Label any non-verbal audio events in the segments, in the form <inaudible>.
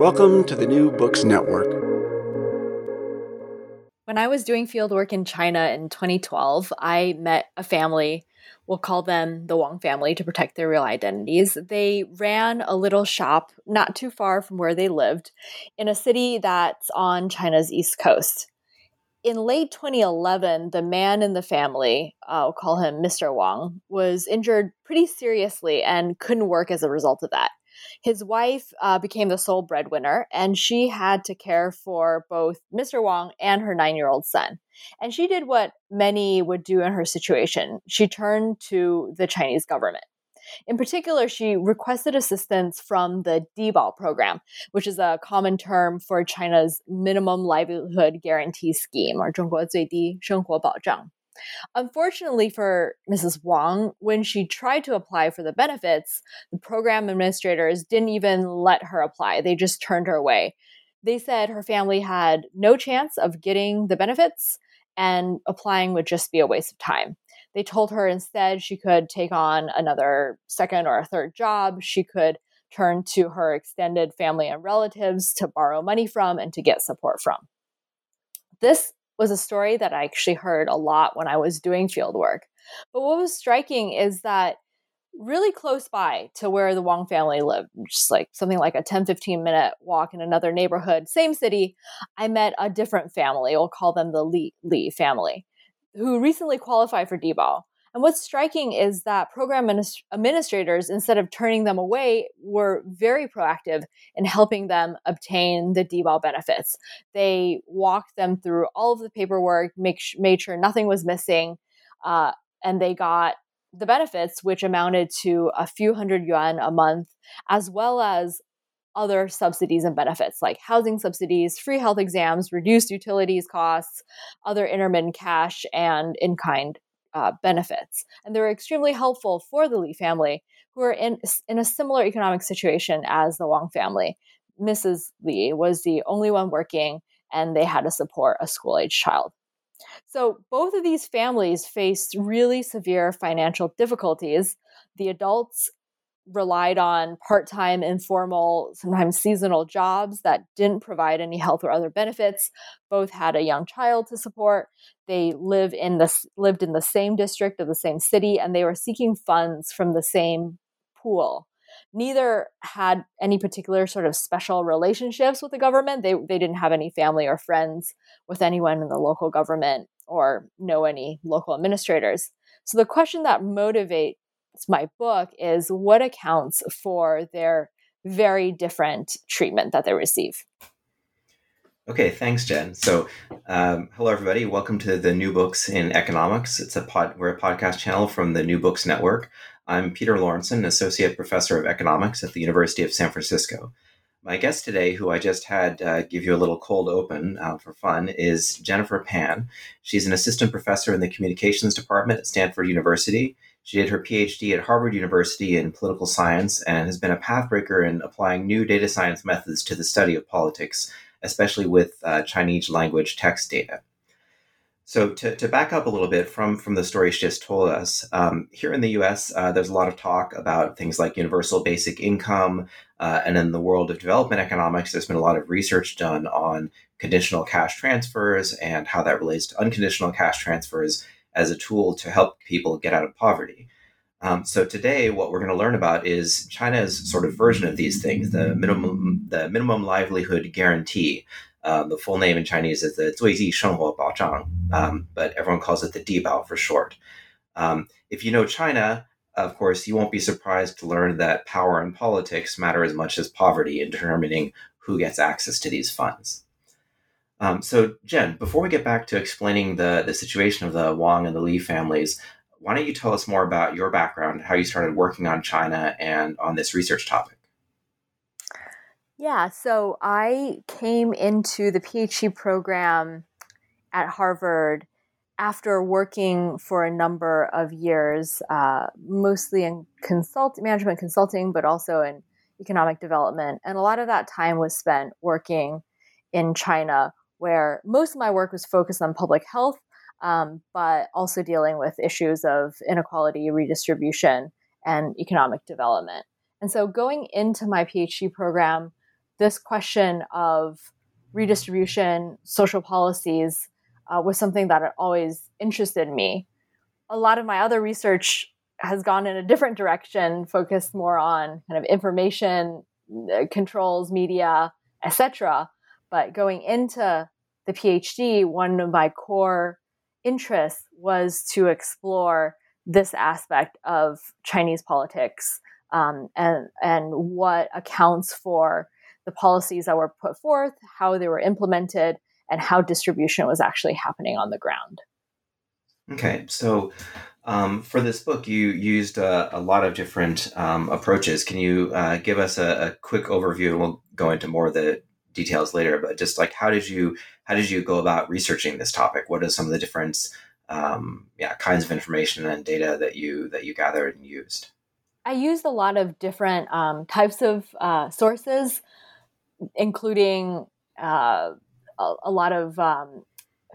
Welcome to the New Books Network. When I was doing field work in China in 2012, I met a family we'll call them the Wong family to protect their real identities. They ran a little shop not too far from where they lived in a city that's on China's east coast. In late 2011, the man in the family, uh, we'll call him Mr. Wong, was injured pretty seriously and couldn't work as a result of that. His wife uh, became the sole breadwinner, and she had to care for both Mr. Wong and her nine year old son. And she did what many would do in her situation she turned to the Chinese government. In particular, she requested assistance from the Dibao program, which is a common term for China's minimum livelihood guarantee scheme or 中国最低生活保障. Unfortunately for Mrs. Wong, when she tried to apply for the benefits, the program administrators didn't even let her apply. They just turned her away. They said her family had no chance of getting the benefits and applying would just be a waste of time. They told her instead she could take on another second or a third job. She could turn to her extended family and relatives to borrow money from and to get support from. This was a story that I actually heard a lot when I was doing field work. But what was striking is that really close by to where the Wang family lived, just like something like a 10 15 minute walk in another neighborhood, same city, I met a different family. We'll call them the Li, Li family, who recently qualified for Dibao. And what's striking is that program administrators, instead of turning them away, were very proactive in helping them obtain the Dibao benefits. They walked them through all of the paperwork, make, made sure nothing was missing, uh, and they got the benefits, which amounted to a few hundred yuan a month, as well as other subsidies and benefits like housing subsidies, free health exams, reduced utilities costs, other intermittent cash, and in kind uh, benefits. And they were extremely helpful for the Lee family, who are in, in a similar economic situation as the Wong family. Mrs. Lee was the only one working, and they had to support a school age child. So both of these families faced really severe financial difficulties. The adults relied on part time, informal, sometimes seasonal jobs that didn't provide any health or other benefits. Both had a young child to support. They live in the, lived in the same district of the same city, and they were seeking funds from the same pool. Neither had any particular sort of special relationships with the government. They, they didn't have any family or friends with anyone in the local government or know any local administrators. So the question that motivate my book is what accounts for their very different treatment that they receive. Okay, thanks, Jen. So, um, hello everybody. Welcome to the New Books in Economics. It's a pod. We're a podcast channel from the New Books Network. I'm Peter Lorentzen, associate professor of economics at the University of San Francisco. My guest today, who I just had uh, give you a little cold open uh, for fun, is Jennifer Pan. She's an assistant professor in the communications department at Stanford University she did her PhD at Harvard University in political science and has been a pathbreaker in applying new data science methods to the study of politics, especially with uh, Chinese language text data. So, to, to back up a little bit from, from the story she just told us, um, here in the US, uh, there's a lot of talk about things like universal basic income. Uh, and in the world of development economics, there's been a lot of research done on conditional cash transfers and how that relates to unconditional cash transfers as a tool to help people get out of poverty. Um, so today, what we're going to learn about is China's sort of version of these things, the minimum the minimum livelihood guarantee. Um, the full name in Chinese is the 最低生活保障, um, but everyone calls it the Dibao for short. Um, if you know China, of course, you won't be surprised to learn that power and politics matter as much as poverty in determining who gets access to these funds. Um, so, Jen, before we get back to explaining the, the situation of the Wang and the Li families, why don't you tell us more about your background, how you started working on China and on this research topic? Yeah, so I came into the PhD program at Harvard after working for a number of years, uh, mostly in consult management consulting, but also in economic development. And a lot of that time was spent working in China, where most of my work was focused on public health, um, but also dealing with issues of inequality, redistribution, and economic development. And so going into my PhD program, this question of redistribution, social policies, uh, was something that always interested me. A lot of my other research has gone in a different direction, focused more on kind of information uh, controls, media, etc. But going into the PhD, one of my core interests was to explore this aspect of Chinese politics um, and and what accounts for the policies that were put forth, how they were implemented, and how distribution was actually happening on the ground. Okay, so um, for this book, you used a, a lot of different um, approaches. Can you uh, give us a, a, quick overview? And we'll go into more of the details later. But just like how did you how did you go about researching this topic? What are some of the different um, yeah kinds of information and data that you that you gathered and used? I used a lot of different um, types of uh, sources, including uh, a, a, lot of um,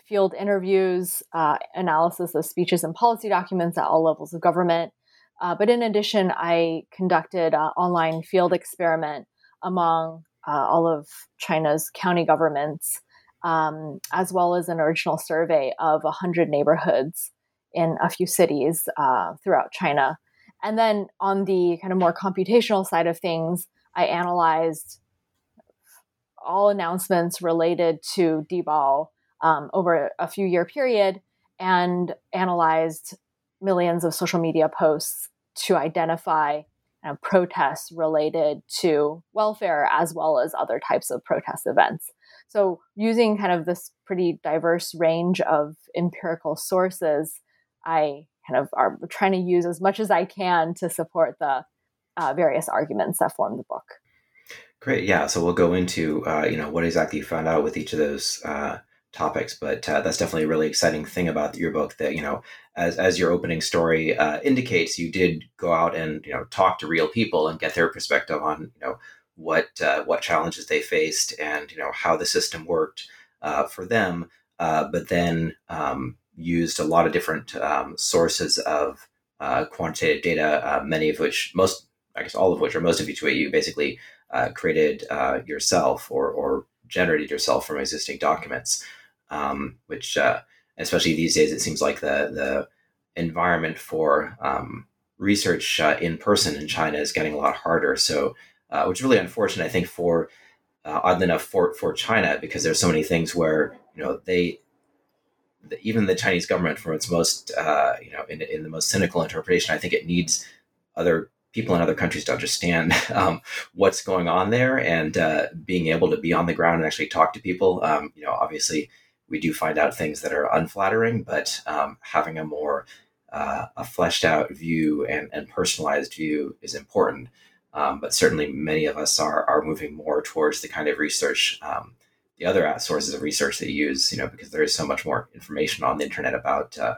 field interviews, uh, analysis of speeches and policy documents at all levels of government. Uh, but in addition, I conducted an online field experiment among uh, all of China's county governments, um, as well as an original survey of 100 neighborhoods in a few cities uh, throughout China. And then on the kind of more computational side of things, I analyzed all announcements related to Dibao um, over a few year period and analyzed millions of social media posts to identify uh, protests related to welfare as well as other types of protest events. So, using kind of this pretty diverse range of empirical sources, I kind of are trying to use as much as I can to support the uh, various arguments that form the book. Great, yeah. So we'll go into uh, you know what exactly you found out with each of those uh, topics, but uh, that's definitely a really exciting thing about your book. That you know, as as your opening story uh, indicates, you did go out and you know talk to real people and get their perspective on you know what uh, what challenges they faced and you know how the system worked uh, for them. Uh, but then um, used a lot of different um, sources of uh, quantitative data, many of which most I guess all of which or most of which you basically created yourself or or generated yourself from existing documents um, which uh, especially these days it seems like the the environment for um, research uh, in person in China is getting a lot harder. So, uh, which is really unfortunate, I think, for uh, oddly enough for for China because there's so many things where you know they even the Chinese government, from its most, uh, you know, in, in, the most cynical interpretation, I think it needs other people in other countries to understand <laughs> um, what's going on there and uh, being able to be on the ground and actually talk to people. Um, you know, obviously, we do find out things that are unflattering, but um, having a more uh, a fleshed out view and, and personalized view is important. Um, but certainly, many of us are are moving more towards the kind of research, um, the other sources of research that you use. You know, because there is so much more information on the internet about uh,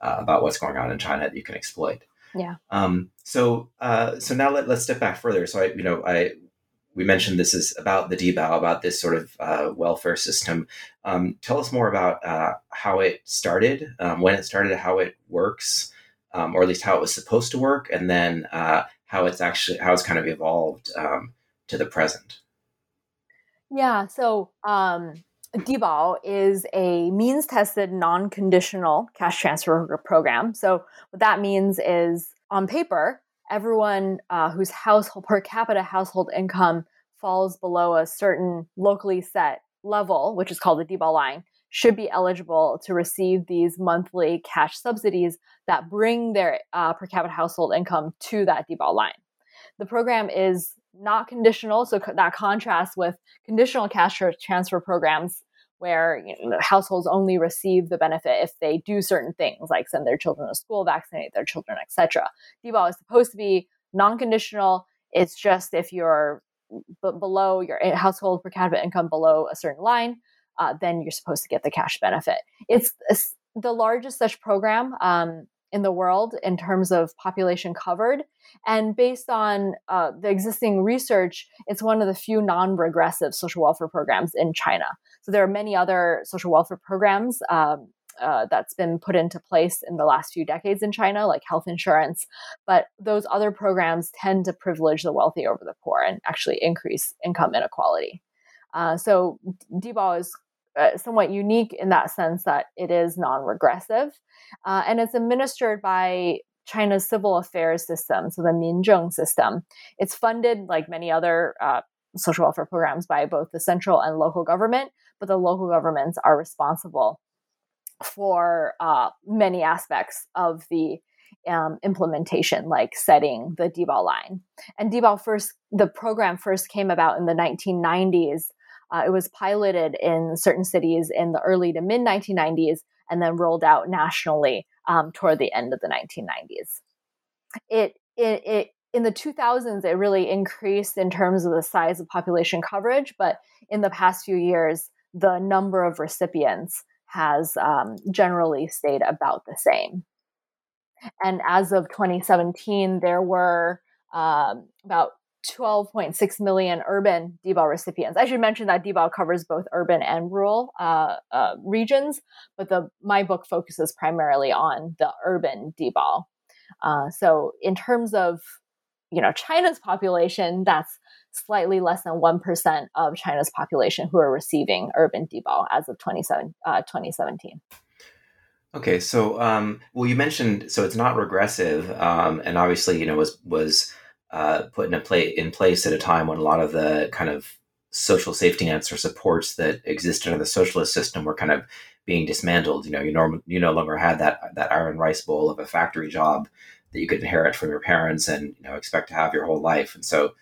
uh, about what's going on in China that you can exploit. Yeah. Um, so uh, so now let, let's step back further. So I, you know, I we mentioned this is about the Dibao, about this sort of uh, welfare system. Um, tell us more about uh, how it started, um, when it started, how it works, um, or at least how it was supposed to work, and then uh, how it's actually how it's kind of evolved um, to the present. Yeah. So. Um, Dibao is a means tested non conditional cash transfer program. So, what that means is on paper, everyone uh, whose household per capita household income falls below a certain locally set level, which is called the Dibao line, should be eligible to receive these monthly cash subsidies that bring their uh, per capita household income to that Dibao line. The program is not conditional, so that contrasts with conditional cash transfer programs where you know, households only receive the benefit if they do certain things like send their children to school vaccinate their children etc Dibao is supposed to be non-conditional it's just if you're but below your household per capita income below a certain line, uh, then you're supposed to get the cash benefit. It's, it's the largest such program um, in the world in terms of population covered. And based on uh, the existing research, it's one of the few non regressive social welfare programs in China. So there are many other social welfare programs. Um, uh, that's been put into place in the last few decades in China, like health insurance. But those other programs tend to privilege the wealthy over the poor and actually increase income inequality. Uh, so Dibao is uh, somewhat unique in that sense that it is non-regressive, uh, and it's administered by China's civil affairs system, so the Minzheng system. It's funded, like many other uh, social welfare programs, by both the central and local government, but the local governments are responsible for uh, many aspects of the um, implementation, like setting the Dibao line. And Dibao first, the program first came about in the 1990s uh, it was piloted in certain cities in the early to mid 1990s and then rolled out nationally um, toward the end of the 1990s. It, it, it in the 2000s, it really increased in terms of the size of population coverage, but in the past few years, the number of recipients has um, generally stayed about the same. And as of 2017, there were um, about 12.6 million urban Dibao recipients. I should mention that Dibao covers both urban and rural uh, uh, regions, but the my book focuses primarily on the urban Dibao. Uh, so in terms of you know China's population, that's slightly less than one percent of China's population who are receiving urban Dibao as of 27, uh, 2017. Okay, so um, well, you mentioned so it's not regressive, um, and obviously, you know, was was uh, put in, a play, in place at a time when a lot of the kind of social safety nets or supports that existed in the socialist system were kind of being dismantled. You know, you norm- you no longer had that that iron rice bowl of a factory job that you could inherit from your parents and you know expect to have your whole life. And so,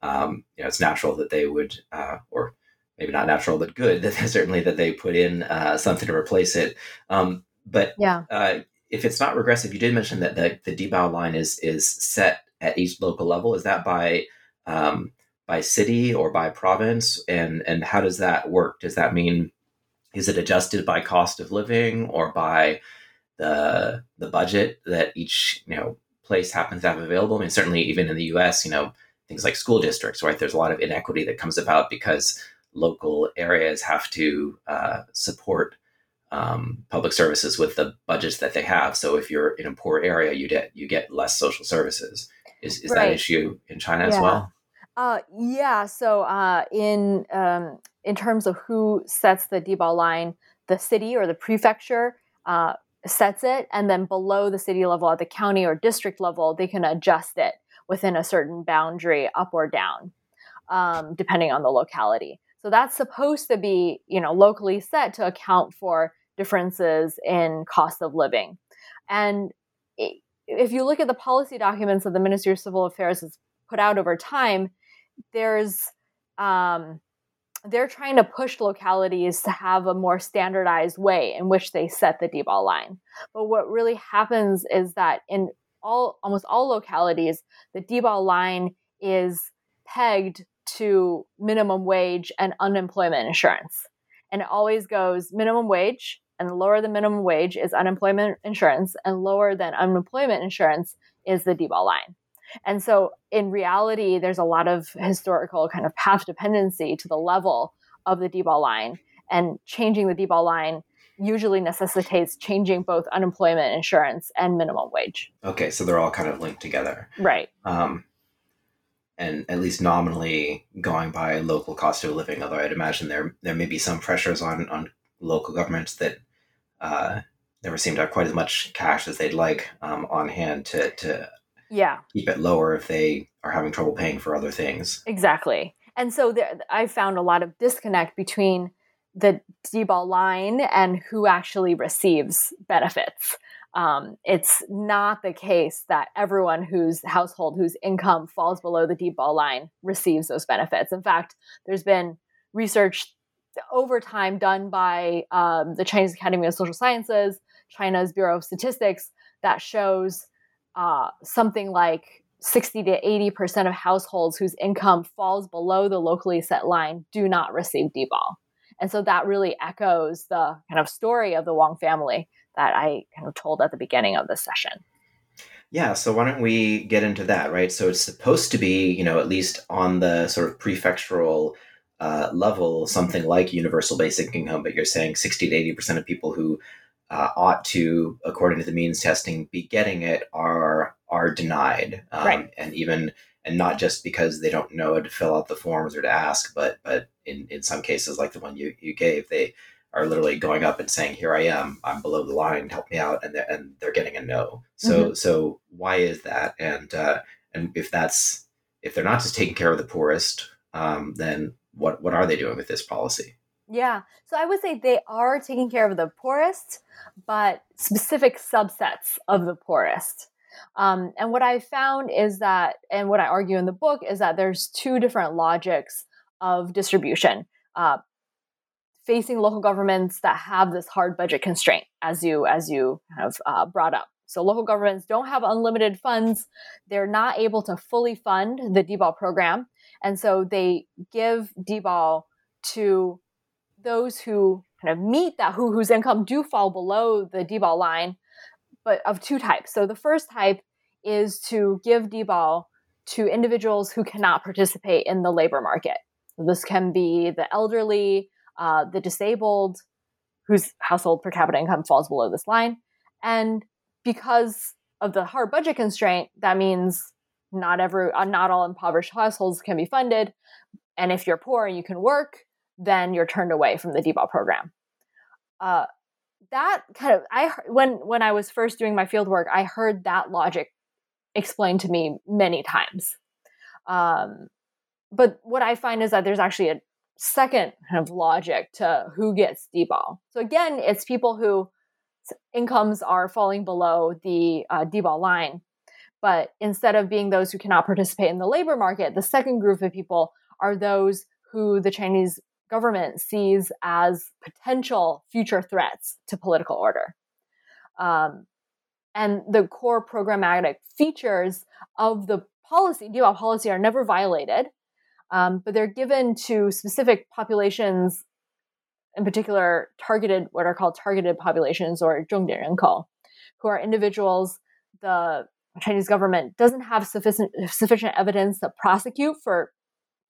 um, you know, it's natural that they would, uh, or maybe not natural but good, <laughs> that certainly that they put in uh, something to replace it. Um, but yeah. Uh, if it's not regressive, you did mention that the, the Dibao line is is set at each local level? Is that by um, by city or by province? And and how does that work? Does that mean is it adjusted by cost of living or by the the budget that each you know place happens to have available? I mean, certainly even in the U.S., you know things like school districts, right? There's a lot of inequity that comes about because local areas have to uh, support um, public services with the budgets that they have. So if you're in a poor area, you get you get less social services. Is is right. that issue in China yeah. as well? Uh, yeah. So uh, in um, in terms of who sets the Dibao line, the city or the prefecture uh, sets it, and then below the city level, at the county or district level, they can adjust it within a certain boundary, up or down, um, depending on the locality. So that's supposed to be, you know, locally set to account for differences in cost of living, and it, if you look at the policy documents that the Ministry of Civil Affairs has put out over time, there's um, they're trying to push localities to have a more standardized way in which they set the Dibao line. But what really happens is that in all almost all localities, the Dibao line is pegged to minimum wage and unemployment insurance. And it always goes minimum wage, and lower than minimum wage is unemployment insurance, and lower than unemployment insurance is the Dibao line. And so, in reality, there's a lot of historical kind of path dependency to the level of the Dibao line, and changing the Dibao line usually necessitates changing both unemployment insurance and minimum wage. Okay, so they're all kind of linked together, right? Um, and at least nominally going by local cost of living. Although I'd imagine there there may be some pressures on on local governments that uh, never seem to have quite as much cash as they'd like um, on hand to to yeah keep it lower if they are having trouble paying for other things. Exactly, and so there, I found a lot of disconnect between the Dibao line and who actually receives benefits. Um, it's not the case that everyone whose household whose income falls below the Dibao line receives those benefits. In fact, there's been research over time done by um, the Chinese Academy of Social Sciences, China's Bureau of Statistics, that shows uh, something like 60 to 80% of households whose income falls below the locally set line do not receive Dibao. And so that really echoes the kind of story of the Wong family that I kind of told at the beginning of this session. Yeah, so why don't we get into that, right? So it's supposed to be, you know, at least on the sort of prefectural uh, level, something like universal basic income, but you're saying 60 to 80% of people who uh, ought to, according to the means testing, be getting it are are denied, um, right. and even and not just because they don't know how to fill out the forms or to ask, but but in in some cases, like the one you you gave, they are literally going up and saying, "Here I am. I'm below the line. Help me out," and they're, and they're getting a no. So mm-hmm. so why is that? And uh, and if that's if they're not just taking care of the poorest, um, then what what are they doing with this policy? Yeah. So I would say they are taking care of the poorest, but specific subsets of the poorest. Um, and what I found is that, and what I argue in the book is that there's two different logics of distribution. Uh, facing local governments that have this hard budget constraint, as you as you have uh, brought up. So local governments don't have unlimited funds; they're not able to fully fund the Dibao program, and so they give Dibao to those who kind of meet that who whose income do fall below the Dibao line, but of two types. So the first type is to give Dibao to individuals who cannot participate in the labor market. So this can be the elderly, uh, the disabled, whose household per capita income falls below this line. And because of the hard budget constraint, that means not every, uh, not all impoverished households can be funded. And if you're poor and you can work, then you're turned away from the Dibao program. Uh, that kind of I when when I was first doing my field work, I heard that logic explained to me many times. Um, but what I find is that there's actually a second kind of logic to who gets Dibao. So again, it's people who incomes are falling below the uh, Dibao line. But instead of being those who cannot participate in the labor market, the second group of people are those who the Chinese government sees as potential future threats to political order. Um, and the core programmatic features of the policy, Dibao policy, are never violated, um, but they're given to specific populations, in particular targeted, what are called targeted populations or 重点人口, who are individuals the Chinese government doesn't have sufficient sufficient evidence to prosecute for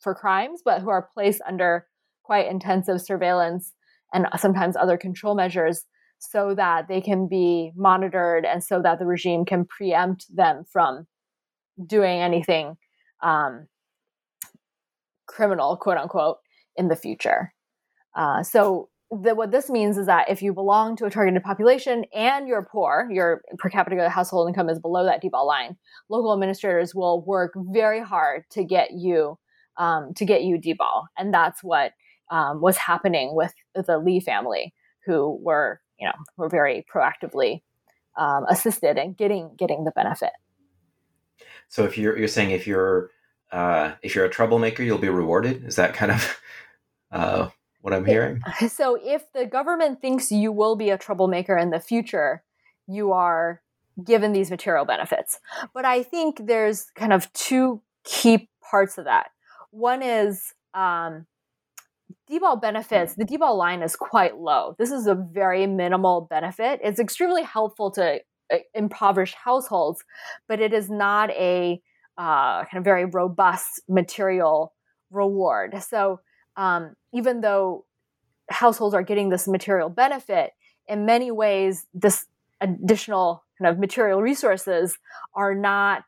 for crimes, but who are placed under quite intensive surveillance and sometimes other control measures so that they can be monitored and so that the regime can preempt them from doing anything um, criminal, quote unquote, in the future. Uh, so what this means is that if you belong to a targeted population and you're poor, your per capita household income is below that Dibao line, local administrators will work very hard to get you um, to get you Dibao, and that's what um, was happening with the Lee family, who were you know were very proactively um, assisted in getting getting the benefit. So if you're you're saying if you're uh, if you're a troublemaker, you'll be rewarded. Is that kind of <laughs> uh, what I'm hearing? <laughs> So if the government thinks you will be a troublemaker in the future, you are given these material benefits. But I think there's kind of two key parts of that. One is um, Dibao benefits, the Dibao line is quite low. This is a very minimal benefit. It's extremely helpful to uh, impoverished households, but it is not a uh, kind of very robust material reward. So um, even though households are getting this material benefit, in many ways, this additional kind of material resources are not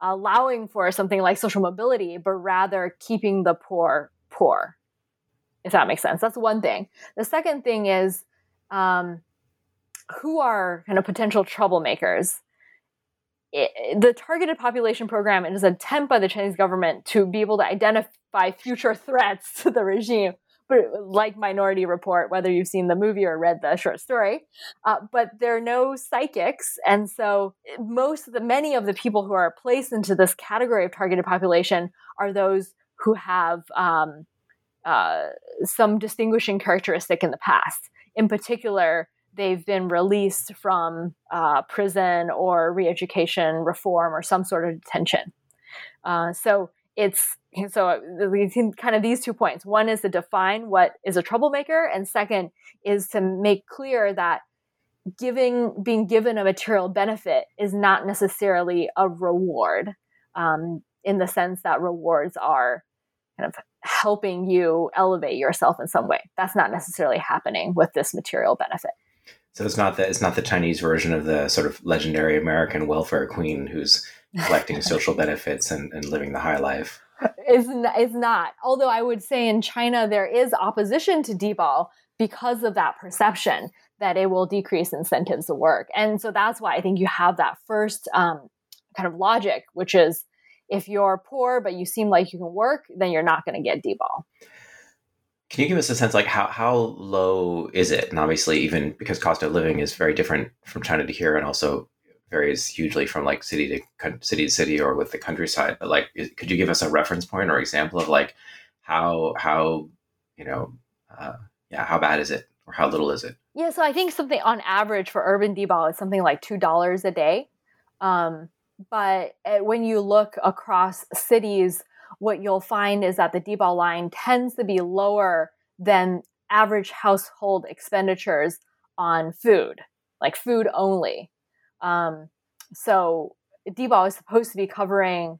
allowing for something like social mobility, but rather keeping the poor poor if that makes sense. That's one thing. The second thing is um, who are kind of potential troublemakers. It, the targeted population program is an attempt by the Chinese government to be able to identify future threats to the regime, like Minority Report, whether you've seen the movie or read the short story. Uh, but there are no psychics, and so most of the many of the people who are placed into this category of targeted population are those who have um, uh, some distinguishing characteristic in the past. In particular, they've been released from uh, prison or re-education reform or some sort of detention. Uh, so it's so we can kind of these two points. One is to define what is a troublemaker, and second is to make clear that giving being given a material benefit is not necessarily a reward um, in the sense that rewards are kind of helping you elevate yourself in some way. That's not necessarily happening with this material benefit. So it's not the it's not the Chinese version of the sort of legendary American welfare queen who's collecting <laughs> social benefits and, and living the high life. It's, it's not. Although I would say in China there is opposition to Dibao because of that perception that it will decrease incentives to work. And so that's why I think you have that first um, kind of logic, which is if you're poor but you seem like you can work, then you're not going to get Dibao. Can you give us a sense like how, how low is it? And obviously even because cost of living is very different from China to here and also varies hugely from like city to city to city or with the countryside. But like, could you give us a reference point or example of like how, how, you know, uh, yeah, how bad is it or how little is it? Yeah, so I think something on average for urban Dibao is something like two dollars a day. Um, but eh, when you look across cities, what you'll find is that the Dibao line tends to be lower than average household expenditures on food, like food only. Um, so Dibao is supposed to be covering,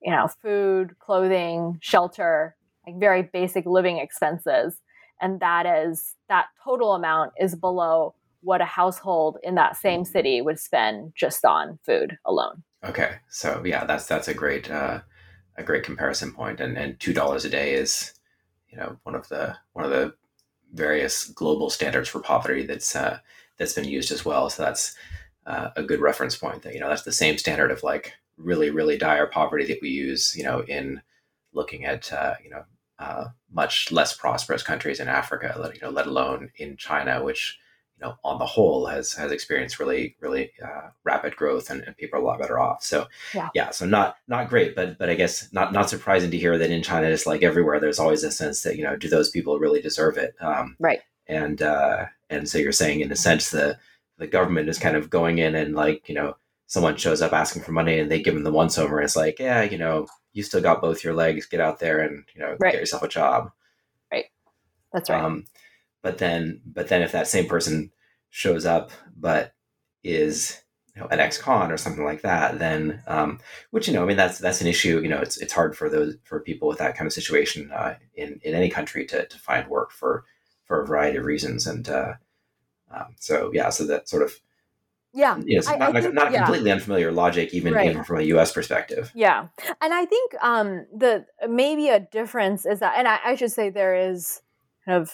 you know, food, clothing, shelter, like very basic living expenses and that is that total amount is below what a household in that same city would spend just on food alone. Okay, so yeah, that's that's a great uh, a great comparison point, and and two dollars a day is you know one of the one of the various global standards for poverty that's uh, that's been used as well. So that's uh, a good reference point. That you know that's the same standard of like really really dire poverty that we use you know in looking at uh, you know uh, much less prosperous countries in Africa, let, you know, let alone in China, which you know on the whole has has experienced really really uh, rapid growth and, and, people are a lot better off. So yeah. yeah, so not not great, but but I guess not not surprising to hear that in China, just like everywhere, there's always a sense that you know do those people really deserve it? Um, right. And uh, and so you're saying in a sense the the government is kind of going in and like you know someone shows up asking for money and they give them the once over. It's like yeah you know you still got both your legs. Get out there and you know right. get yourself a job. Right. That's right. Um, but then, but then, if that same person shows up but is you know an ex-con or something like that, then um, which you know, I mean, that's that's an issue. You know, it's it's hard for those for people with that kind of situation uh, in in any country to to find work for for a variety of reasons. And uh, um, so yeah, so that sort of yeah, you know, not, I think, not yeah. completely unfamiliar logic, even, right. even from a U.S. perspective. Yeah, and I think um, the maybe a difference is that, and I, I, should say there is kind of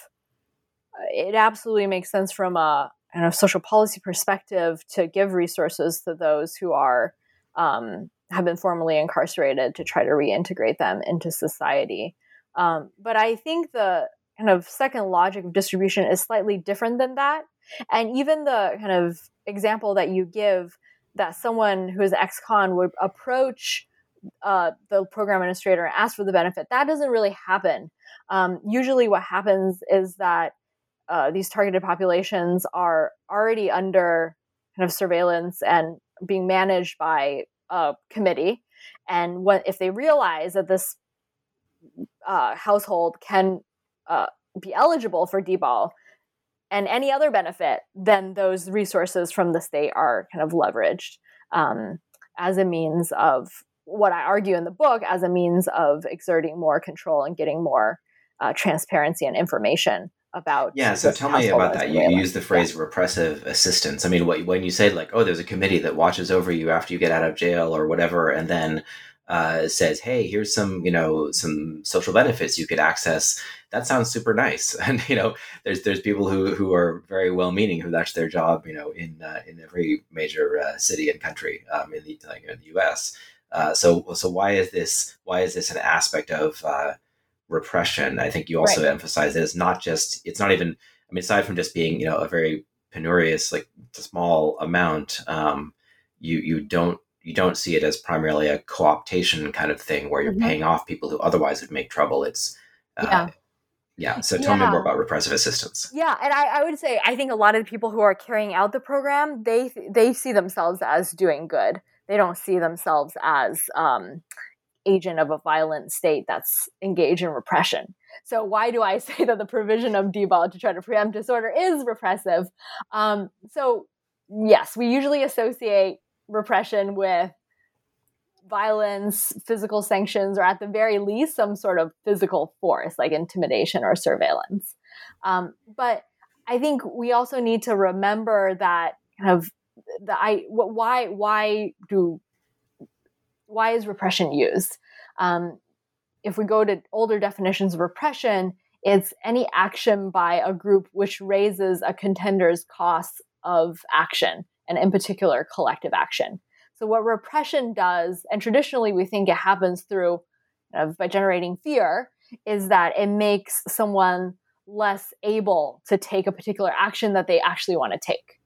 uh, it absolutely makes sense from a kind of social policy perspective to give resources to those who are um, have been formally incarcerated to try to reintegrate them into society. Um, but I think the kind of second logic of distribution is slightly different than that, and even the kind of example that you give that someone who is ex-con would approach uh, the program administrator and ask for the benefit that doesn't really happen. Um, usually what happens is that uh, these targeted populations are already under kind of surveillance and being managed by a committee. And what if they realize that this uh, household can uh, be eligible for Dibao and any other benefit, then those resources from the state are kind of leveraged um, as a means of what I argue in the book as a means of exerting more control and getting more uh, transparency and information about. Yeah, so tell me about that. You use the phrase yeah. repressive assistance. I mean, what, when you say like, oh, there's a committee that watches over you after you get out of jail or whatever, and then uh, says, "Hey, here's some you know some social benefits you could access." That sounds super nice, <laughs> and you know, there's there's people who who are very well meaning who that's their job, you know, in uh, in every major uh, city and country um, in the like in the U.S. Uh, so so why is this why is this an aspect of uh, repression? I think you also right. emphasize that it's not just it's not even I mean aside from just being you know a very penurious like small amount, um, you you don't you don't see it as primarily a co-optation kind of thing where you're mm-hmm. paying off people who otherwise would make trouble. It's uh, yeah. Yeah. So tell yeah. me more about repressive assistance. Yeah, and I, I, would say I think a lot of the people who are carrying out the program they they see themselves as doing good. They don't see themselves as um, agent of a violent state that's engaged in repression. So why do I <laughs> say that the provision of Dibao to try to preempt disorder is repressive? Um, so yes, we usually associate repression with violence, physical sanctions, or at the very least, some sort of physical force like intimidation or surveillance. Um, but I think we also need to remember that kind of the I why why do why is repression used? Um, if we go to older definitions of repression, it's any action by a group which raises a contender's costs of action, and in particular, collective action. So, what repression does, and traditionally we think it happens through by generating fear, is that it makes someone less able to take a particular action that they actually want to take.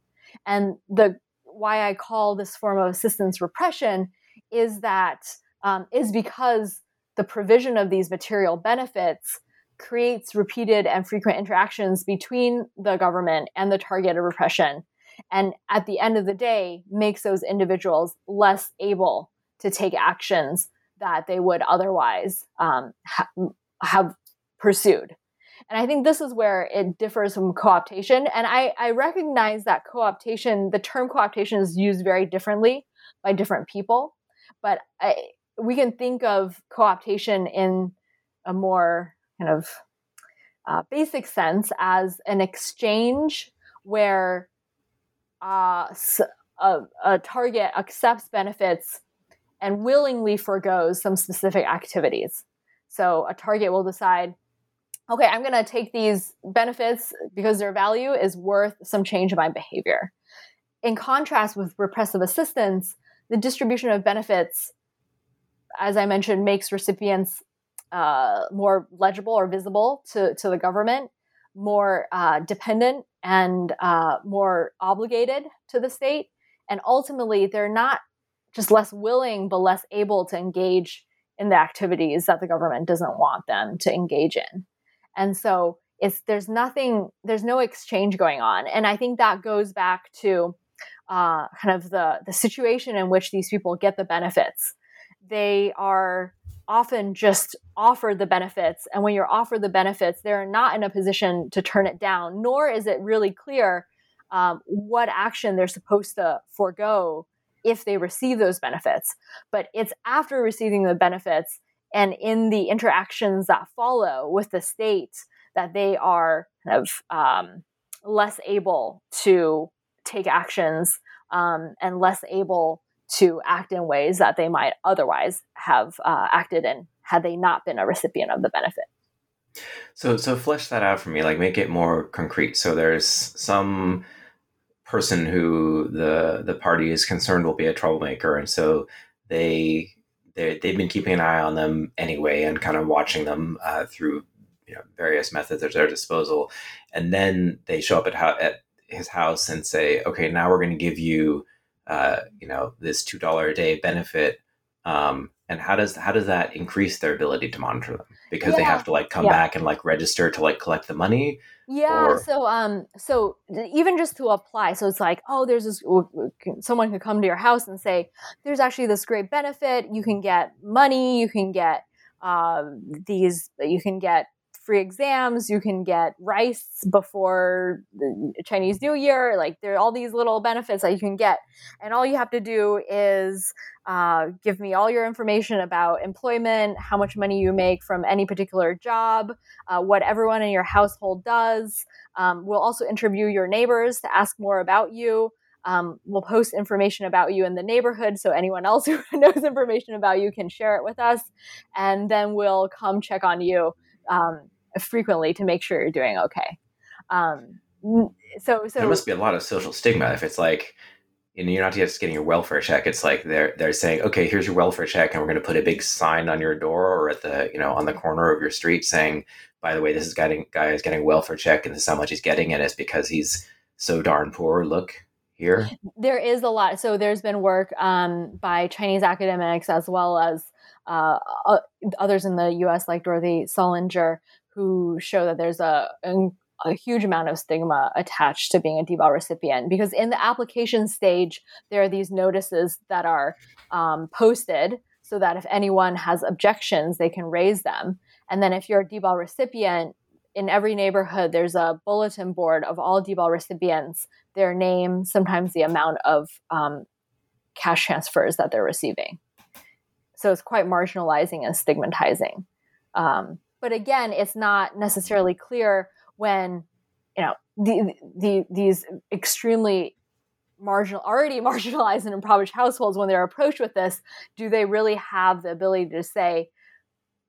And the why I call this form of assistance repression is that um, is because the provision of these material benefits creates repeated and frequent interactions between the government and the target of repression and at the end of the day makes those individuals less able to take actions that they would otherwise um, ha- have pursued and I think this is where it differs from co-optation. And I, I recognize that co-optation, the term co-optation is used very differently by different people. But I, we can think of co-optation in a more kind of uh, basic sense as an exchange where uh, a, a target accepts benefits and willingly foregoes some specific activities. So a target will decide, okay, I'm going to take these benefits because their value is worth some change in my behavior. In contrast with repressive assistance, the distribution of benefits, as I mentioned, makes recipients uh, more legible or visible to, to the government, more uh, dependent and uh, more obligated to the state. And ultimately, they're not just less willing, but less able to engage in the activities that the government doesn't want them to engage in. And so it's there's nothing, there's no exchange going on. And I think that goes back to uh, kind of the the situation in which these people get the benefits. They are often just offered the benefits, and when you're offered the benefits, they're not in a position to turn it down. Nor is it really clear um, what action they're supposed to forego if they receive those benefits. But it's after receiving the benefits and in the interactions that follow with the state that they are kind of um, less able to take actions um, and less able to act in ways that they might otherwise have uh, acted in had they not been a recipient of the benefit. So, so flesh that out for me. Like, make it more concrete. So, there's some person who the the party is concerned will be a troublemaker, and so they they they've been keeping an eye on them anyway, and kind of watching them uh, through you know, various methods at their disposal, and then they show up at, ho- at his house and say, "Okay, now we're going to give you, uh, you know, this two dollar a day benefit." Um, and how does how does that increase their ability to monitor them? Because yeah. they have to like come yeah. back and like register to like collect the money. Yeah. Or... So um, so even just to apply, so it's like, oh, there's this. Someone could come to your house and say, "There's actually this great benefit. You can get money. You can get uh, these. You can get free exams. You can get rice before the Chinese New Year. Like there are all these little benefits that you can get, and all you have to do is uh, give me all your information about employment, how much money you make from any particular job, uh, what everyone in your household does. Um, we'll also interview your neighbors to ask more about you. Um, we'll post information about you in the neighborhood so anyone else <laughs> who knows information about you can share it with us. And then we'll come check on you um, frequently to make sure you're doing okay. Um, so, so there must be a lot of social stigma if it's like, know, you're not just getting your welfare check. It's like they're they're saying, okay, here's your welfare check, and we're going to put a big sign on your door or at the you know on the corner of your street saying, by the way, this is getting guy is getting welfare check, and this is how much he's getting, and it's because he's so darn poor. Look here. There is a lot. So there's been work um, by Chinese academics as well as uh, others in the U.S. like Dorothy Solinger who show that there's a, a, huge amount of stigma attached to being a Dibao recipient because in the application stage, there are these notices that are um, posted so that if anyone has objections, they can raise them. And then if you're a Dibao recipient, in every neighborhood, there's a bulletin board of all Dibao recipients, their name, sometimes the amount of um, cash transfers that they're receiving. So it's quite marginalizing and stigmatizing. Um, but again, it's not necessarily clear when you know the, the, these extremely marginal, already <laughs> marginalized and impoverished households, when they're approached with this, do they really have the ability to say,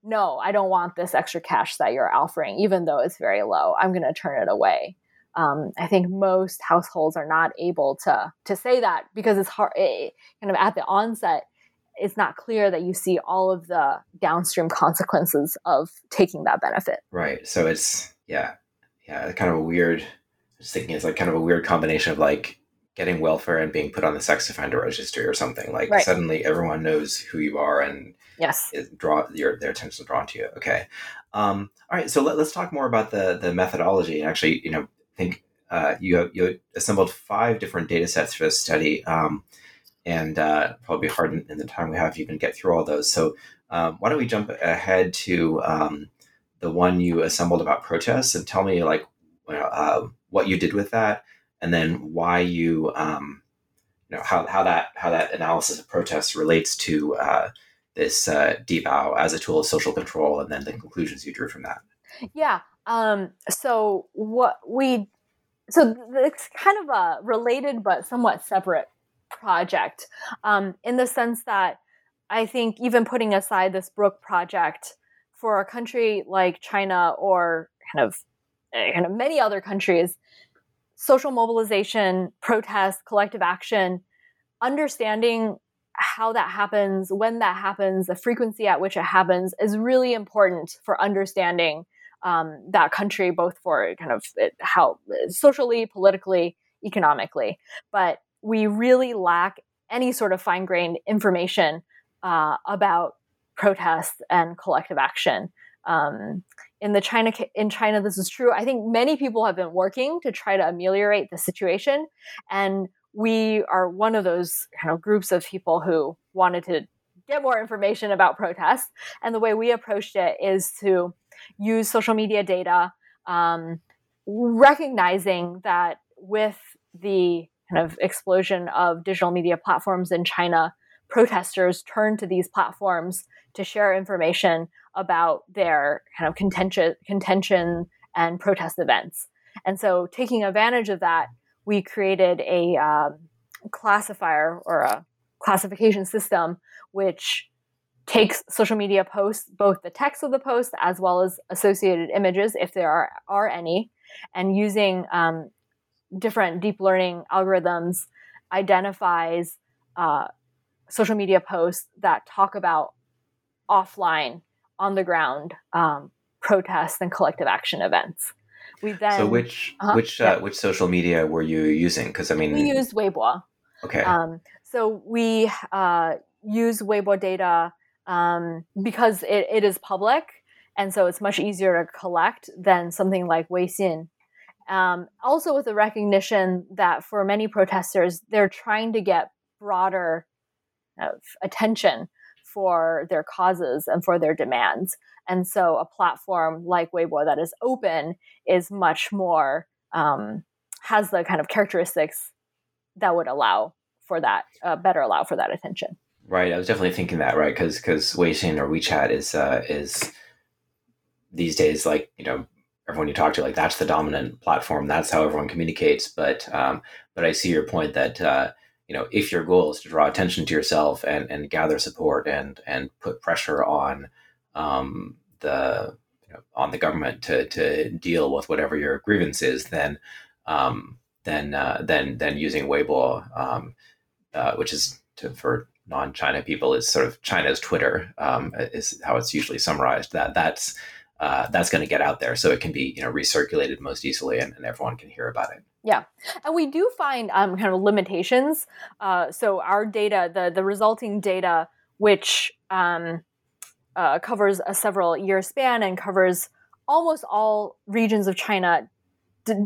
no, I don't want this extra cash that you're offering, even though it's very low. I'm going to turn it away. Um, I think most households are not able to to say that because it's hard. It, kind of at the onset, it's not clear that you see all of the downstream consequences of taking that benefit. Right. So it's yeah, yeah, kind of a weird. Just thinking it's like kind of a weird combination of like getting welfare and being put on the sex offender registry or something. Like right. suddenly everyone knows who you are and yes, it draw your their attention drawn to you. Okay. Um, all right. So let, us talk more about the the methodology. And actually, you know, think uh, you have, you assembled five different data sets for this study. Um, and uh, probably hard in, in, the time we have to even get through all those. So um, why don't we jump ahead to um, the one you assembled about protests and tell me like uh, what you did with that, and then why you um, you know how, how that how that analysis of protests relates to uh, this uh, Dibao as a tool of social control, and then the conclusions you drew from that. Yeah. Um, so what we so it's kind of a related but somewhat separate project um, in the sense that I think even putting aside this Brook project for a country like China or kind of eh, kind of many other countries, social mobilization, protest, collective action, understanding how that happens, when that happens, the frequency at which it happens is really important for understanding um, that country, both for kind of it, how socially, politically, economically. But we really lack any sort of fine grained information uh, about protests and collective action. Um, in the China in China, this is true. I think many people have been working to try to ameliorate the situation, and we are one of those kind of groups of people who wanted to get more information about protests. And the way we approached it is to use social media data, um, recognizing that with the kind of explosion of digital media platforms in China, protesters turned to these platforms to share information about their kind of contention, contention and protest events. And so, taking advantage of that, we created a um, classifier or a classification system which takes social media posts, both the text of the post as well as associated images, if there are, are any, and using um, different deep learning algorithms identifies uh, social media posts that talk about offline, on the ground um, protests and collective action events. We then so which uh-huh, which uh, which social media were you using? Because I mean, we used Weibo. Okay. Um, so we uh, use Weibo data um, because it, it is public, and so it's much easier to collect than something like Weixin, um, also, with the recognition that for many protesters, they're trying to get broader attention for their causes and for their demands. And so, a platform like Weibo that is open is much more, um, has the kind of characteristics that would allow for that, uh, better allow for that attention. Right. I was definitely thinking that, right? Because because Weixin or WeChat is uh, is these days like you know everyone you talk to like that's the dominant platform that's how everyone communicates. But um, but i see your point that uh, you know if your goal is to draw attention to yourself and and gather support and and put pressure on um, the you know, on the government to to deal with whatever your grievance is then um, then uh, then then using Weibo um, uh, which is to, for non-China people is sort of China's Twitter um, is how it's usually summarized. That that's uh, that's going to get out there. So it can be you know recirculated most easily and, and everyone can hear about it. Yeah. And we do find um, kind of limitations. Uh, so our data the the resulting data which um, uh, covers a several year span and covers almost all regions of china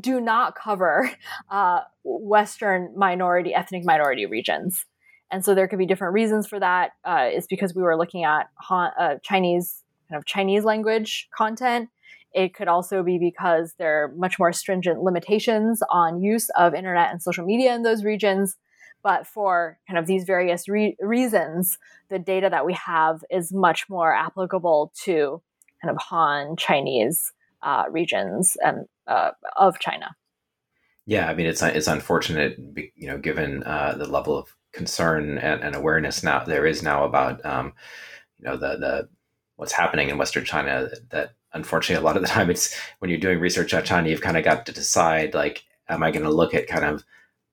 do not cover uh, western minority ethnic minority regions. And so there could be different reasons for that. Uh, it's because we were looking at uh, Chinese kind of Chinese language content. It could also be because there are much more stringent limitations on use of internet and social media in those regions. But for kind of these various re- reasons, the data that we have is much more applicable to kind of Han Chinese uh, regions and uh, of China. Yeah, I mean it's it's unfortunate, you know, given uh, the level of concern and, and, awareness now there is now about um, you know the the what's happening in Western China. That unfortunately, a lot of the <laughs> time, it's when you're doing research on China, you've kind of got to decide like, am I going to look at kind of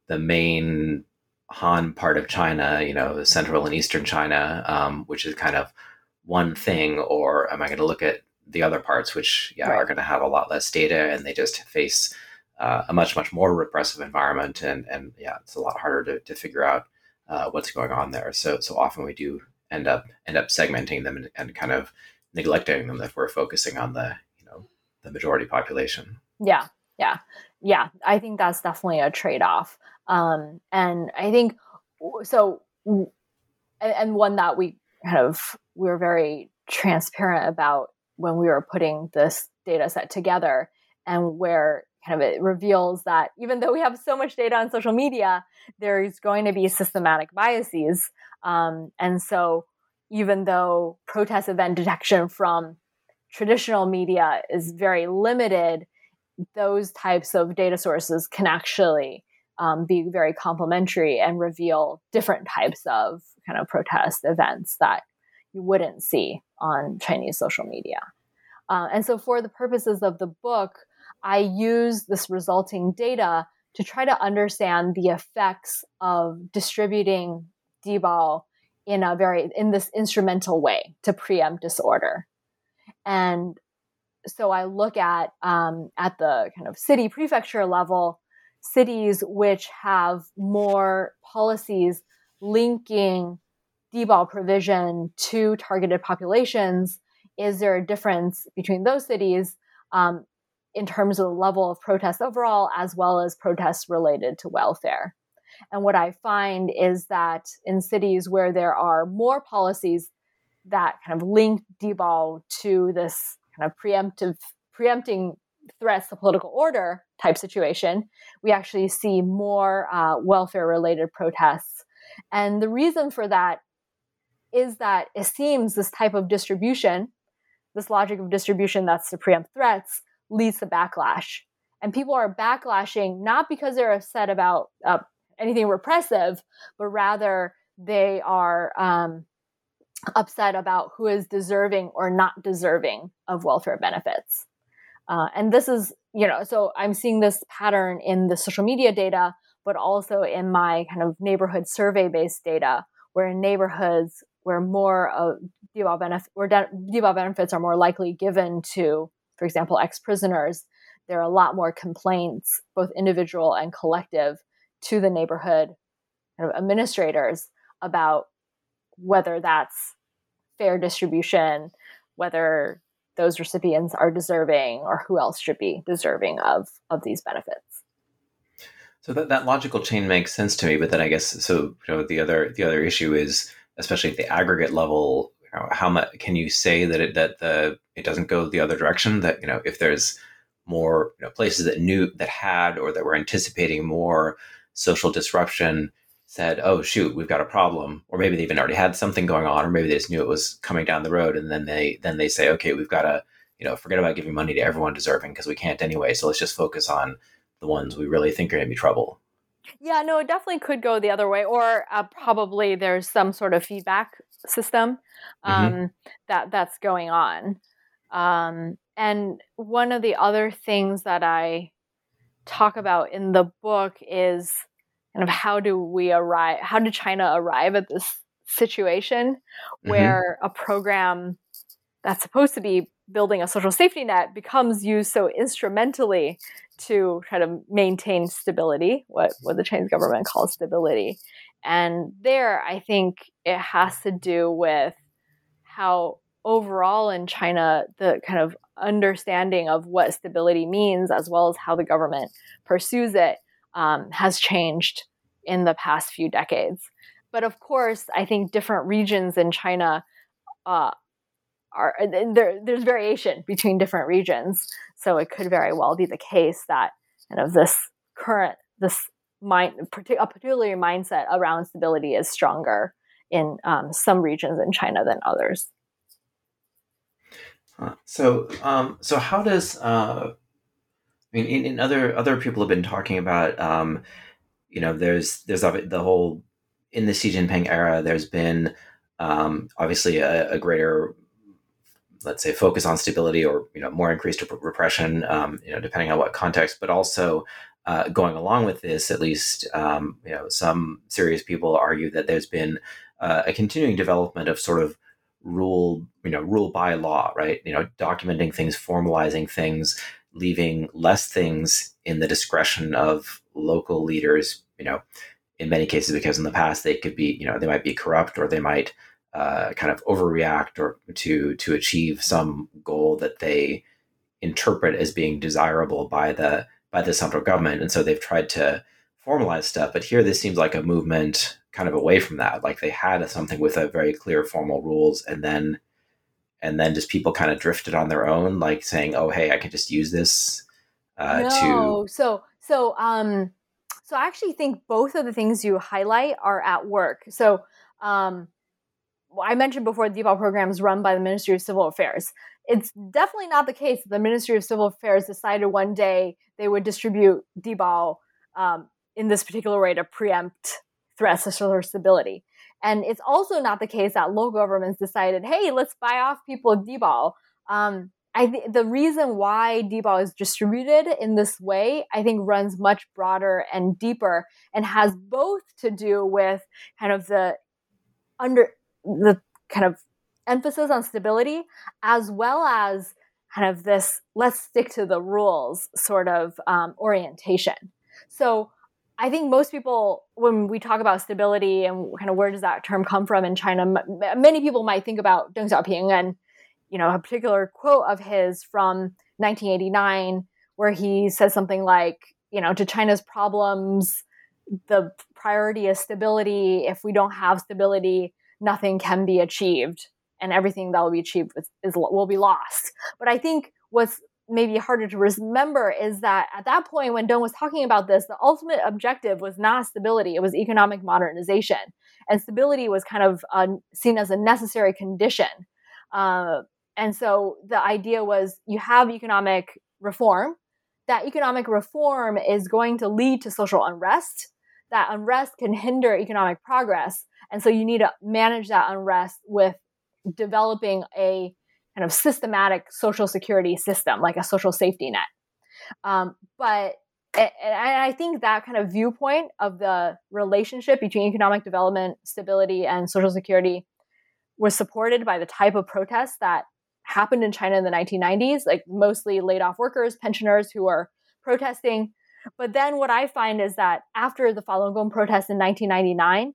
the main Han part of China, you know, central and eastern China, um, which is kind of one thing, or am I going to look at the other parts, which yeah right. are going to have a lot less data and they just face uh, a much much more repressive environment, and and yeah, it's a lot harder to, to figure out uh, what's going on there. So so often we do end up end up segmenting them and, and kind of neglecting them if we're focusing on the you know the majority population. Yeah, yeah, yeah. I think that's definitely a trade off, um, and I think so. And, and one that we kind of we were very transparent about when we were putting this data set together and where kind of it reveals that even though we have so much data on social media, there's going to be systematic biases. Um, and so even though protest event detection from traditional media is very limited, those types of data sources can actually um, be very complementary and reveal different types of kind of protest events that you wouldn't see on Chinese social media. Uh, and so, for the purposes of the book, I use this resulting data to try to understand the effects of distributing dibao in a very in this instrumental way to preempt disorder. And so I look at um, at the kind of city prefecture level, cities which have more policies linking dibao provision to targeted populations. Is there a difference between those cities? Um, in terms of the level of protests overall, as well as protests related to welfare. And what I find is that in cities where there are more policies that kind of link dibao to this kind of preemptive, preempting threats to political order type situation, we actually see more uh, welfare related protests. And the reason for that is that it seems this type of distribution, this logic of distribution that's to preempt threats, leads to backlash. And people are backlashing not because they're upset about uh, anything repressive, but rather they are um, upset about who is deserving or not deserving of welfare benefits. Uh, and this is, you know, so I'm seeing this pattern in the social media data, but also in my kind of neighborhood survey based data, where in neighborhoods where more of benefit, where benefits are more likely given to for example, ex prisoners, there are a lot more complaints, both individual and collective, to the neighborhood administrators about whether that's fair distribution, whether those recipients are deserving, or who else should be deserving of, of these benefits. So that, that logical chain makes sense to me, but then I guess so. You know, the other the other issue is, especially at the aggregate level, know, how much can you say that it that the it doesn't go the other direction? That you know, if there's more you know, places that knew that had or that were anticipating more social disruption said, "Oh shoot, we've got a problem," or maybe they even already had something going on, or maybe they just knew it was coming down the road, and then they then they say, "Okay, we've got to you know forget about giving money to everyone deserving because we can't anyway. So let's just focus on the ones we really think are going to be trouble." Yeah, no, it definitely could go the other way, or uh, probably there's some sort of feedback system mm-hmm. um, mm-hmm. that that's going on. Um, and one of the other things that I talk about in the book is kind of how do we arrive? How did China arrive at this situation mm-hmm. where mm-hmm. a program that's supposed to be building a social safety net becomes used so instrumentally to try to maintain stability, what, what the Chinese government calls stability. And there, I think it has to do with how overall in China, the kind of understanding of what stability means, as well as how the government pursues it, um, has changed in the past few decades. but of course, I think different regions in China uh, are there. There's variation between different regions, so it could very well be the case that kind of this current this mind, a particular mindset around stability is stronger in um, some regions in China than others. So, um, so how does uh, I mean, in, in, other other people have been talking about, um, you know, there's there's the whole in the Xi Jinping era. There's been um, obviously a, a, greater, let's say, focus on stability, or you know, more increased repression, um, you know, depending on what context, but also uh, going along with this, at least, um, you know, some serious people argue that there's been uh, a continuing development of sort of rule, you know, rule by law, right? You know, documenting things, formalizing things, leaving less things in the discretion of local leaders. You know, in many cases, because in the past they could be, you know, they might be corrupt or they might uh, kind of overreact or to to achieve some goal that they interpret as being desirable by the by the central government, and so they've tried to formalize stuff. But here, this seems like a movement kind of away from that. Like they had something with a very clear formal rules, and then and then just people kind of drifted on their own, like saying, "Oh, hey, I can just use this." Uh, no, to... so so um, so I actually think both of the things you highlight are at work. So um, I mentioned before, the Dibao program is run by the Ministry of Civil Affairs it's definitely not the case that the Ministry of Civil Affairs decided one day they would distribute Dibao um, in this particular way to preempt threats to social stability. And it's also not the case that local governments decided, hey, let's buy off people Dibao. Um, I th- the reason why Dibao is distributed in this way, I think, runs much broader and deeper, and has both to do with kind of the under the kind of emphasis on stability as well as kind of this let's stick to the rules sort of um, orientation. So I think most people, when we talk about stability and kind of where does that term come from in China, m- many people might think about Deng Xiaoping and you know a particular quote of his from 1989 where he says something like, you know, to China's problems, the priority is stability. If we don't have stability, nothing can be achieved and everything that will be achieved is, is will be lost. But I think what's maybe harder to remember is that at that point when Deng was talking about this, the ultimate objective was not stability; it was economic modernization, and stability was kind of uh, seen as a necessary condition. Uh, and so the idea was you have economic reform. That economic reform is going to lead to social unrest. That unrest can hinder economic progress. And so you need to manage that unrest with developing a kind of systematic social security system, like a social safety net. Um, but and I think that kind of viewpoint of the relationship between economic development, stability, and social security was supported by the type of protests that happened in China in the 1990s, like mostly laid off workers, pensioners who were protesting. But then what I find is that after the Falun Gong protests in 1999,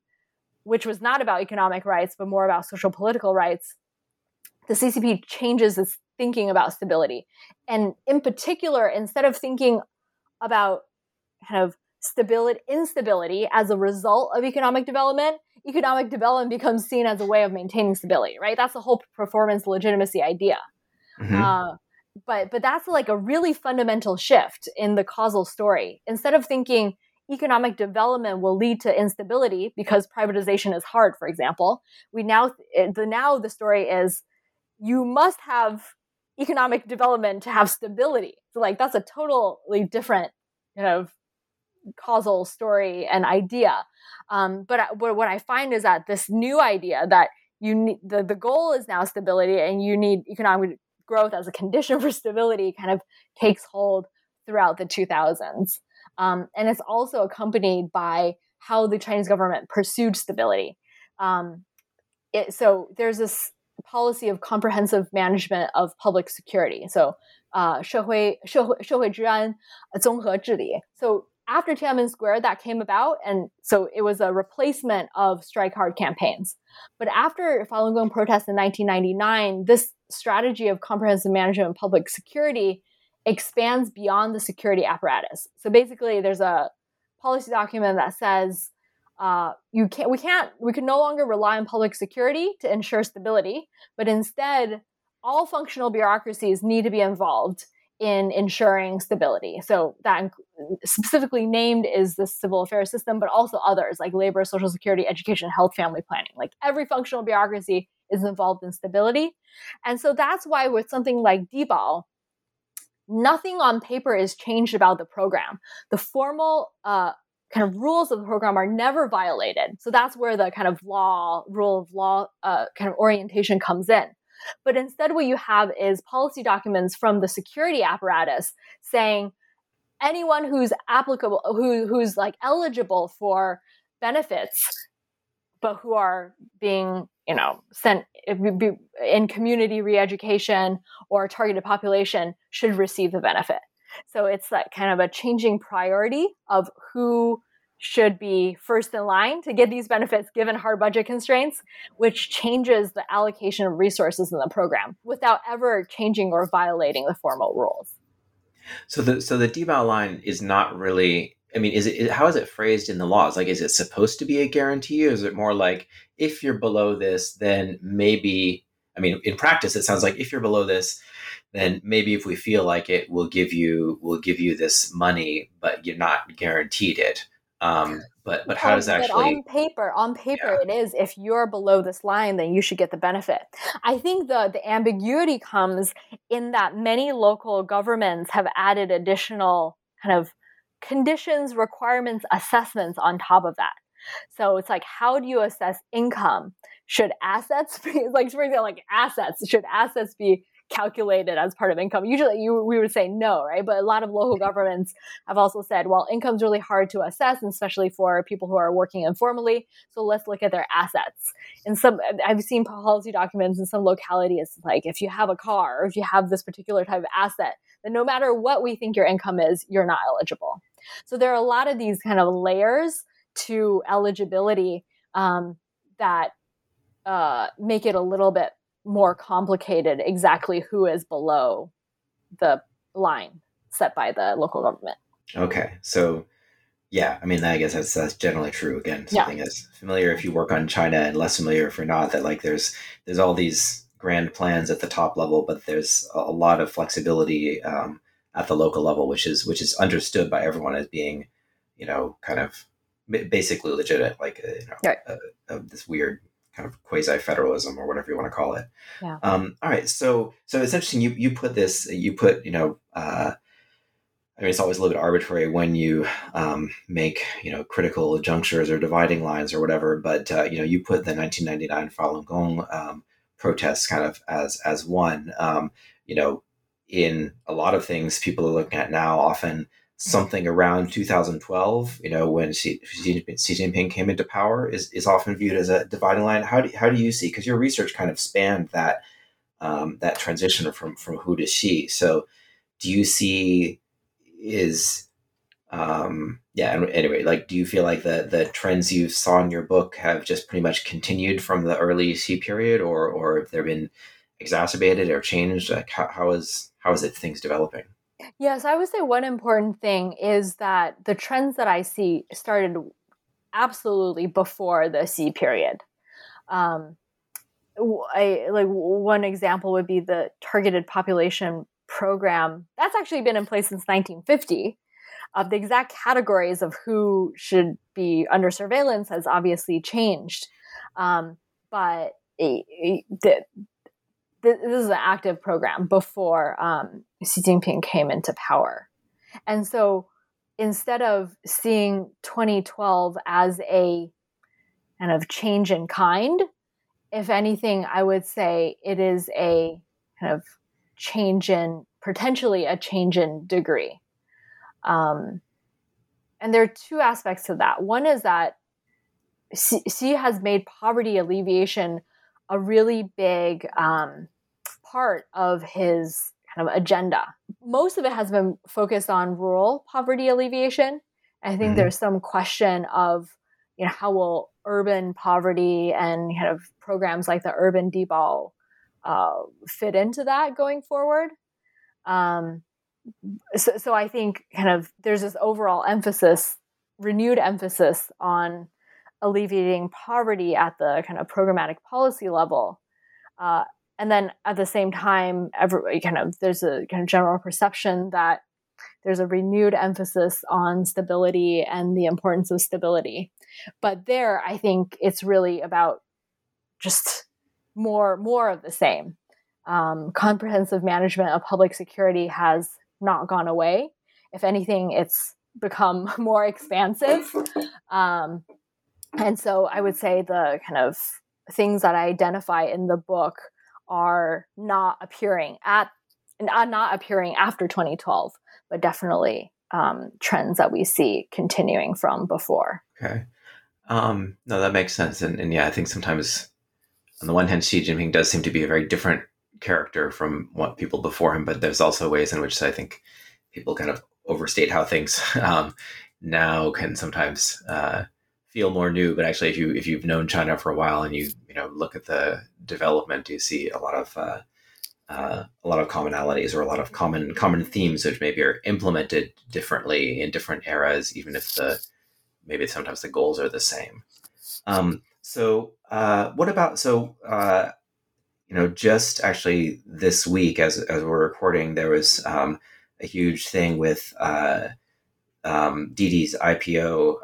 which was not about economic rights, but more about social political rights, the CCP changes its thinking about stability. And in particular, instead of thinking about kind of stability, instability as a result of economic development, economic development becomes seen as a way of maintaining stability, right? That's the whole performance legitimacy idea. Mm-hmm. Uh, but but that's like a really fundamental shift in the causal story. Instead of thinking economic development will lead to instability because privatization is hard, for example. We now the now the story is you must have economic development to have stability. So like that's a totally different kind of causal story and idea. Um, but, but what I find is that this new idea that you need the, the goal is now stability and you need economic growth as a condition for stability kind of takes hold throughout the 2000s. Um, and it's also accompanied by how the Chinese government pursued stability. Um, it, so there's this policy of comprehensive management of public security. So, uh, 社会社会社会治安综合治理. So after Tiananmen Square, that came about, and so it was a replacement of strike hard campaigns. But after Falun Gong protests in 1999, this strategy of comprehensive management of public security expands beyond the security apparatus. So basically, there's a policy document that says uh, you can't we can't we can no longer rely on public security to ensure stability but instead all functional bureaucracies need to be involved in ensuring stability. So that specifically named is the civil affairs system but also others like labor social security education health family planning. Like every functional bureaucracy is involved in stability. And so that's why with something like dibao nothing on paper is changed about the program. The formal uh, kind of rules of the program are never violated. So that's where the kind of law, rule of law uh, kind of orientation comes in. But instead, what you have is policy documents from the security apparatus saying anyone who's applicable, who, who's like eligible for benefits, but who are being, you know, sent in community reeducation or targeted population should receive the benefit. So it's that kind of a changing priority of who should be first in line to get these benefits given hard budget constraints, which changes the allocation of resources in the program without ever changing or violating the formal rules. So the so the Dibao line is not really I mean, is it how is it phrased in the laws? Like, is it supposed to be a guarantee, or is it more like if you're below this, then maybe? I mean, in practice, it sounds like if you're below this, then maybe if we feel like it, we'll give you we'll give you this money, but you're not guaranteed it. Um, but but how does actually on paper on paper yeah. it is if you're below this line then you should get the benefit. I think the the ambiguity comes in that many local governments have added additional kind of conditions requirements assessments on top of that. So it's like how do you assess income? Should assets <laughs> be like for example like assets should assets be calculated as part of income. Usually you, we would say no, right? But a lot of local <laughs> governments have also said, well, income's really hard to assess, especially for people who are working informally. So let's look at their assets. And some, I've seen policy documents in some localities, like if you have a car or if you have this particular type of asset, then no matter what we think your income is, you're not eligible. So there are a lot of these kind of layers to eligibility um, that uh, make it a little bit more complicated exactly who is below the line set by the local government. Okay. So yeah, I mean, I guess that's, that's generally true. Again, something yeah. that's familiar if you work on China and less familiar if you're not, that like there's, there's all these grand plans at the top level, but there's a lot of flexibility um, at the local level, which is, which is understood by everyone as being, you know, kind of basically legitimate, like, uh, you know, right. uh, uh, this weird kind of quasi federalism or whatever you want to call it. Yeah. Um, all right. So so it's interesting. You you put this. You put you know. Uh, I mean, it's always a little bit arbitrary when you um, make you know critical junctures or dividing lines or whatever. But uh, you know, you put the 1999 Falun Gong um, protests kind of as as one. Um, you know, in a lot of things people are looking at now, often something around 2012, you know, when Xi, Xi, Jinping came into power, is, is often viewed as a dividing line. How do, how do you see? Because your research kind of spanned that um, that transition from from Hu to Xi. So, do you see is um, yeah? Anyway, like, do you feel like the the trends you saw in your book have just pretty much continued from the early Xi period, or or have there been exacerbated or changed? Like, how, how is how is it things developing? Yes, I would say one important thing is that the trends that I see started absolutely before the Xi period. Um, I, like one example would be the targeted population program. That's actually been in place since 1950 of the exact categories of who should be under surveillance has obviously changed. Um, but it, it, the, this is an active program before um, Xi Jinping came into power. And so instead of seeing 2012 as a kind of change in kind, if anything, I would say it is a kind of change in potentially a change in degree. Um, and there are two aspects to that. One is that Xi has made poverty alleviation a really big um, part of his kind of agenda. Most of it has been focused on rural poverty alleviation. I think mm-hmm. there's some question of, you know, how will urban poverty and kind of programs like the urban dibao uh, fit into that going forward. Um, so, so I think kind of there's this overall emphasis, renewed emphasis on alleviating poverty at the kind of programmatic policy level. Uh, and then at the same time, kind of there's a kind of general perception that there's a renewed emphasis on stability and the importance of stability. But there, I think it's really about just more more of the same. Um, comprehensive management of public security has not gone away. If anything, it's become <laughs> more expansive. Um, and so I would say the kind of things that I identify in the book are not appearing at not appearing after 2012, but definitely um, trends that we see continuing from before. Okay. Um, no, that makes sense. And, and yeah, I think sometimes on the one hand, Xi Jinping does seem to be a very different character from what people before him, but there's also ways in which I think people kind of overstate how things <laughs> um, now can sometimes uh, feel more new. But actually, if you if you've known China for a while and you you know look at the development, you see a lot of uh, uh, a lot of commonalities or a lot of common common themes which maybe are implemented differently in different eras, even if the maybe sometimes the goals are the same. Um, so, uh, what about so? Uh, you know, just actually this week, as as we're recording, there was um, a huge thing with uh, um, Didi's IPO.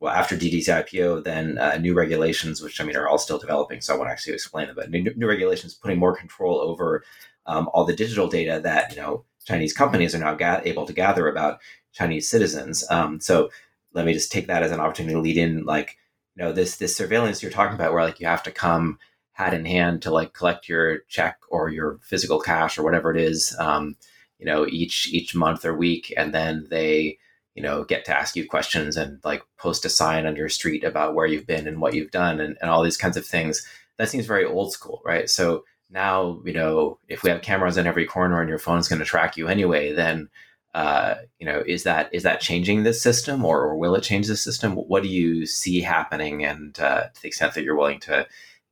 Well, after Didi's IPO, then uh, new regulations, which I mean are all still developing, so I won't actually explain them. But new, new regulations putting more control over um, all the digital data that you know Chinese companies are now ga- able to gather about Chinese citizens. Um, so let me just take that as an opportunity to lead in, like you know this this surveillance you're talking about, where like you have to come hat in hand to like collect your check or your physical cash or whatever it is. Um, you know each each month or week and then they you know get to ask you questions and like post a sign on your street about where you've been and what you've done and, and all these kinds of things. That seems very old school right? So now you know if we have cameras in every corner and your phone is going to track you anyway then uh, you know is that is that changing this system or, or will it change the system? What do you see happening? And uh, to the extent that you're willing to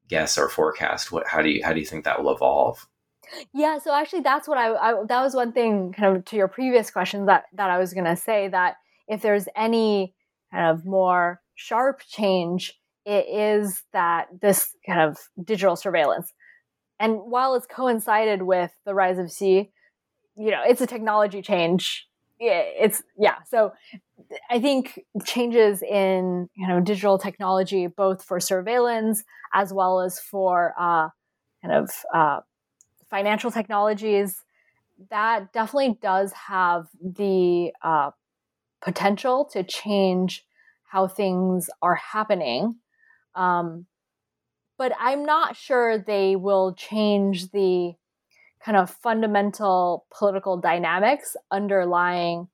guess or forecast what how do you how do you think that will evolve yeah, so actually, that's what I, I, that was one thing kind of to your previous question that that I was going to say that if there's any kind of more sharp change, it is that this kind of digital surveillance, and while it's coincided with the rise of Xi, you know, it's a technology change. It's yeah, so I think changes in you know digital technology, both for surveillance as well as for uh, kind of uh, financial technologies, that definitely does have the uh, potential to change how things are happening. Um, but I'm not sure they will change the kind of fundamental political dynamics underlying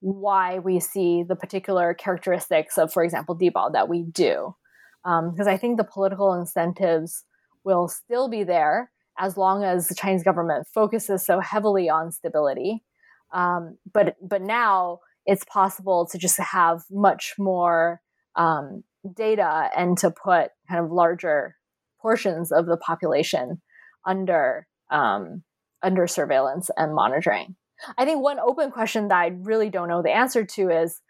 why we see the particular characteristics of, for example, Dibao that we do. Because um, I think the political incentives will still be there as long as the Chinese government focuses so heavily on stability. Um, but but now it's possible to just have much more um, data and to put kind of larger portions of the population under um, under surveillance and monitoring. I think one open question that I really don't know the answer to is: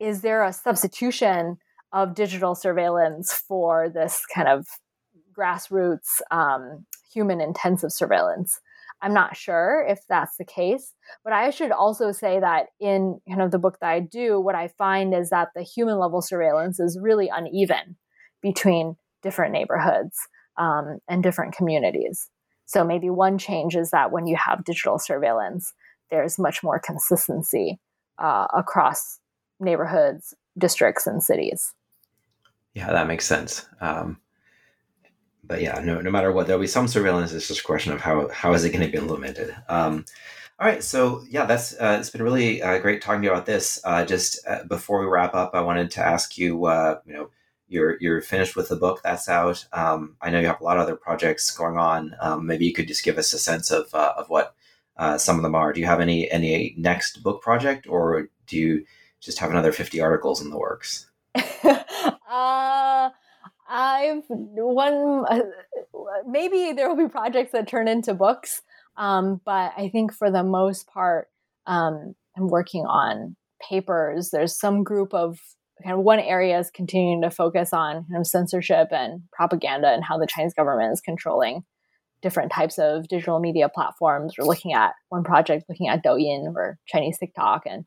Is there a substitution of digital surveillance for this kind of grassroots um, human intensive surveillance. I'm not sure if that's the case, but I should also say that in kind of the book that I do, what I find is that the human level surveillance is really uneven between different neighborhoods um, and different communities. So maybe one change is that when you have digital surveillance, there's much more consistency uh, across neighborhoods, districts, and cities. Yeah, that makes sense. Um, but yeah, no, no matter what, there'll be some surveillance. It's just a question of how how is it going to be implemented. Um, all right, so yeah, that's uh, it's been really uh, great talking to you about this. Uh, just uh, before we wrap up, I wanted to ask you, uh, you know, you're you're finished with the book that's out. Um, I know you have a lot of other projects going on. Um, maybe you could just give us a sense of uh, of what some of them are. Do you have any any next book project, or do you just have another fifty articles in the works? <laughs> uh I've one uh, maybe there will be projects that turn into books, um, but I think for the most part, um, I'm working on papers. There's some group of kind of one area is continuing to focus on kind of censorship and propaganda and how the Chinese government is controlling different types of digital media platforms. We're looking at one project looking at Douyin or Chinese TikTok and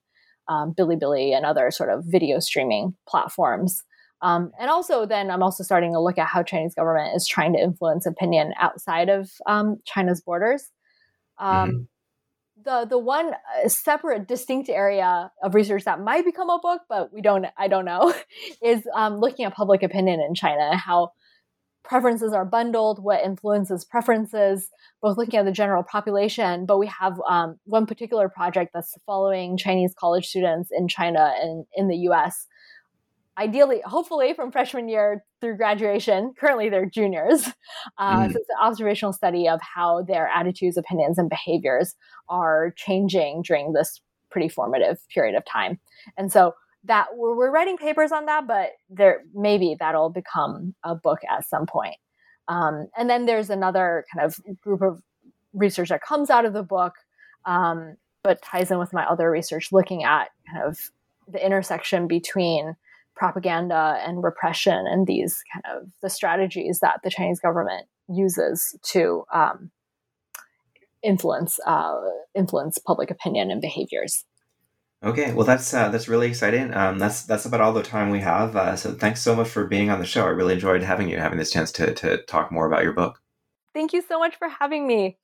um, Bilibili and other sort of video streaming platforms. Um, and also, then I'm also starting to look at how Chinese government is trying to influence opinion outside of um, China's borders. Um, mm-hmm. The the one uh, separate, distinct area of research that might become a book, but we don't, I don't know, <laughs> is um, looking at public opinion in China, and how preferences are bundled, what influences preferences, both looking at the general population. But we have um, one particular project that's following Chinese college students in China and in the US ideally, hopefully from freshman year through graduation. Currently, they're juniors. Uh, mm. So it's an observational study of how their attitudes, opinions, and behaviors are changing during this pretty formative period of time. And so that we're, we're writing papers on that, but there maybe that'll become a book at some point. Um, and then there's another kind of group of research that comes out of the book, um, but ties in with my other research, looking at kind of the intersection between propaganda and repression and these kind of the strategies that the Chinese government uses to um, influence uh, influence public opinion and behaviors. Okay, well that's uh, that's really exciting. Um, that's that's about all the time we have. Uh, so thanks so much for being on the show. I really enjoyed having you, having this chance to to talk more about your book. Thank you so much for having me.